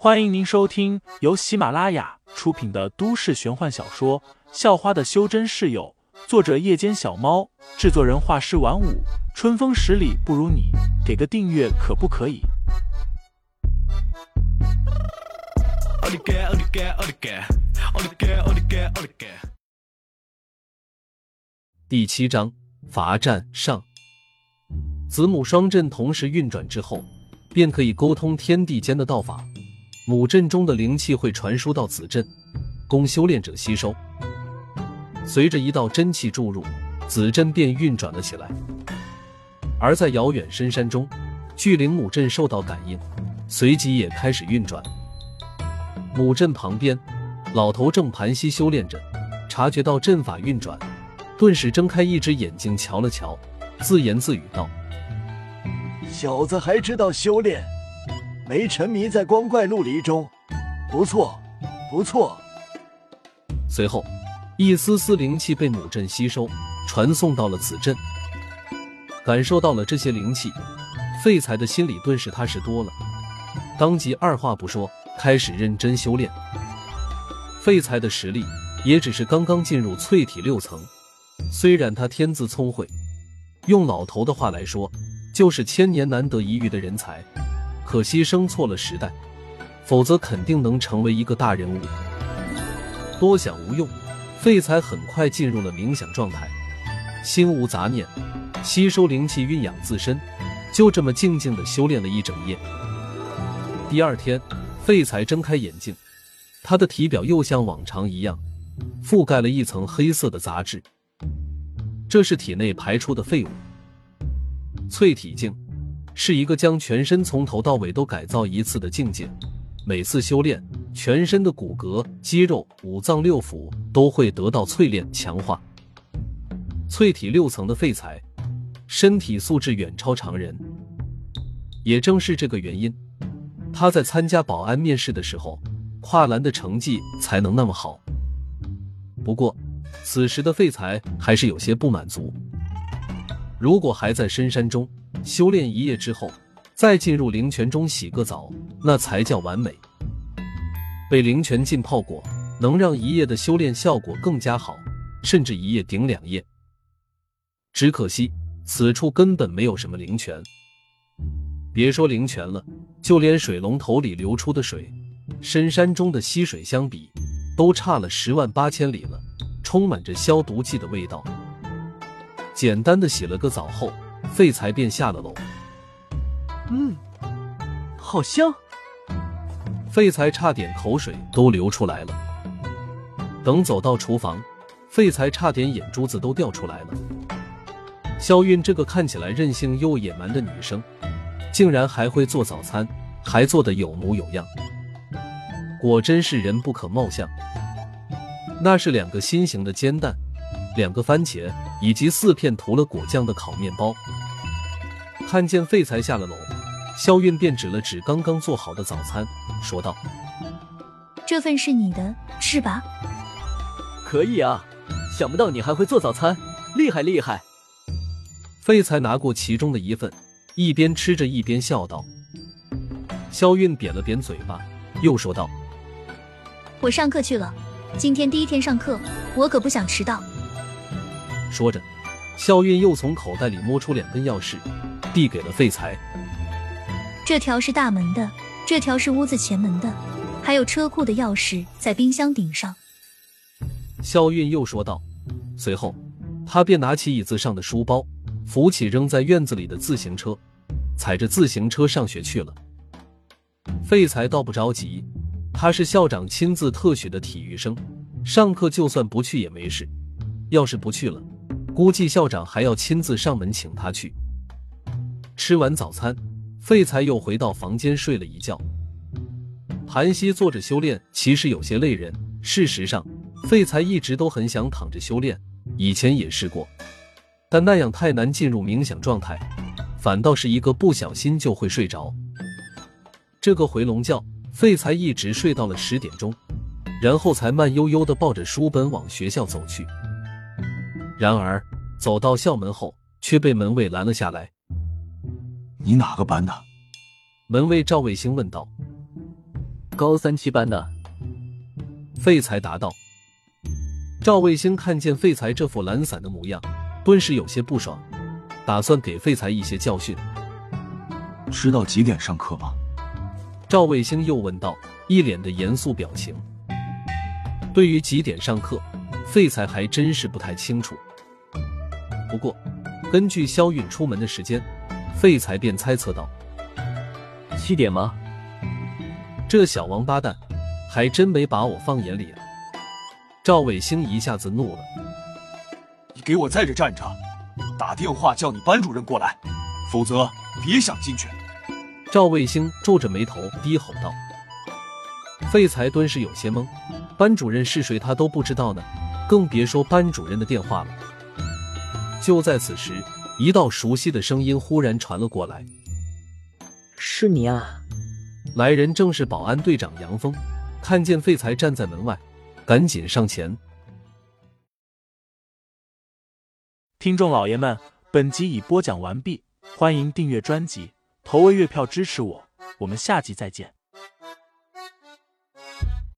欢迎您收听由喜马拉雅出品的都市玄幻小说《校花的修真室友》，作者：夜间小猫，制作人：画师晚舞，春风十里不如你，给个订阅可不可以？第七章罚站上，子母双阵同时运转之后，便可以沟通天地间的道法。母阵中的灵气会传输到子阵，供修炼者吸收。随着一道真气注入，子阵便运转了起来。而在遥远深山中，巨灵母阵受到感应，随即也开始运转。母阵旁边，老头正盘膝修炼着，察觉到阵法运转，顿时睁开一只眼睛瞧了瞧，自言自语道：“小子还知道修炼。”没沉迷在光怪陆离中，不错，不错。随后，一丝丝灵气被母阵吸收，传送到了子阵。感受到了这些灵气，废材的心里顿时踏实多了，当即二话不说，开始认真修炼。废材的实力也只是刚刚进入淬体六层，虽然他天资聪慧，用老头的话来说，就是千年难得一遇的人才。可惜生错了时代，否则肯定能成为一个大人物。多想无用，废材很快进入了冥想状态，心无杂念，吸收灵气运养自身，就这么静静的修炼了一整夜。第二天，废材睁开眼睛，他的体表又像往常一样，覆盖了一层黑色的杂质，这是体内排出的废物，淬体境。是一个将全身从头到尾都改造一次的境界，每次修炼，全身的骨骼、肌肉、五脏六腑都会得到淬炼强化。淬体六层的废材，身体素质远超常人。也正是这个原因，他在参加保安面试的时候，跨栏的成绩才能那么好。不过，此时的废材还是有些不满足。如果还在深山中，修炼一夜之后，再进入灵泉中洗个澡，那才叫完美。被灵泉浸泡过，能让一夜的修炼效果更加好，甚至一夜顶两夜。只可惜此处根本没有什么灵泉，别说灵泉了，就连水龙头里流出的水，深山中的溪水相比，都差了十万八千里了，充满着消毒剂的味道。简单的洗了个澡后。废材便下了楼。嗯，好香。废材差点口水都流出来了。等走到厨房，废材差点眼珠子都掉出来了。肖韵这个看起来任性又野蛮的女生，竟然还会做早餐，还做的有模有样，果真是人不可貌相。那是两个心形的煎蛋。两个番茄以及四片涂了果酱的烤面包。看见废材下了楼，肖韵便指了指刚刚做好的早餐，说道：“这份是你的，是吧？”“可以啊，想不到你还会做早餐，厉害厉害。”废材拿过其中的一份，一边吃着一边笑道。肖韵扁了扁嘴巴，又说道：“我上课去了，今天第一天上课，我可不想迟到。”说着，肖韵又从口袋里摸出两根钥匙，递给了废材。这条是大门的，这条是屋子前门的，还有车库的钥匙在冰箱顶上。肖韵又说道，随后他便拿起椅子上的书包，扶起扔在院子里的自行车，踩着自行车上学去了。废材倒不着急，他是校长亲自特许的体育生，上课就算不去也没事，要是不去了。估计校长还要亲自上门请他去。吃完早餐，废材又回到房间睡了一觉。盘膝坐着修炼，其实有些累人。事实上，废材一直都很想躺着修炼，以前也试过，但那样太难进入冥想状态，反倒是一个不小心就会睡着。这个回笼觉，废材一直睡到了十点钟，然后才慢悠悠的抱着书本往学校走去。然而，走到校门后，却被门卫拦了下来。“你哪个班的？”门卫赵卫星问道。高三七班的。废材答道。赵卫星看见废材这副懒散的模样，顿时有些不爽，打算给废材一些教训。知道几点上课吗？赵卫星又问道，一脸的严肃表情。对于几点上课，废材还真是不太清楚。不过，根据肖韵出门的时间，废材便猜测道：“七点吗？”这小王八蛋，还真没把我放眼里啊！赵卫星一下子怒了：“你给我在这站着，打电话叫你班主任过来，否则别想进去！”赵卫星皱着眉头低吼道。废材顿时有些懵，班主任是谁他都不知道呢，更别说班主任的电话了。就在此时，一道熟悉的声音忽然传了过来：“是你啊！”来人正是保安队长杨峰，看见废材站在门外，赶紧上前。听众老爷们，本集已播讲完毕，欢迎订阅专辑，投喂月票支持我，我们下集再见。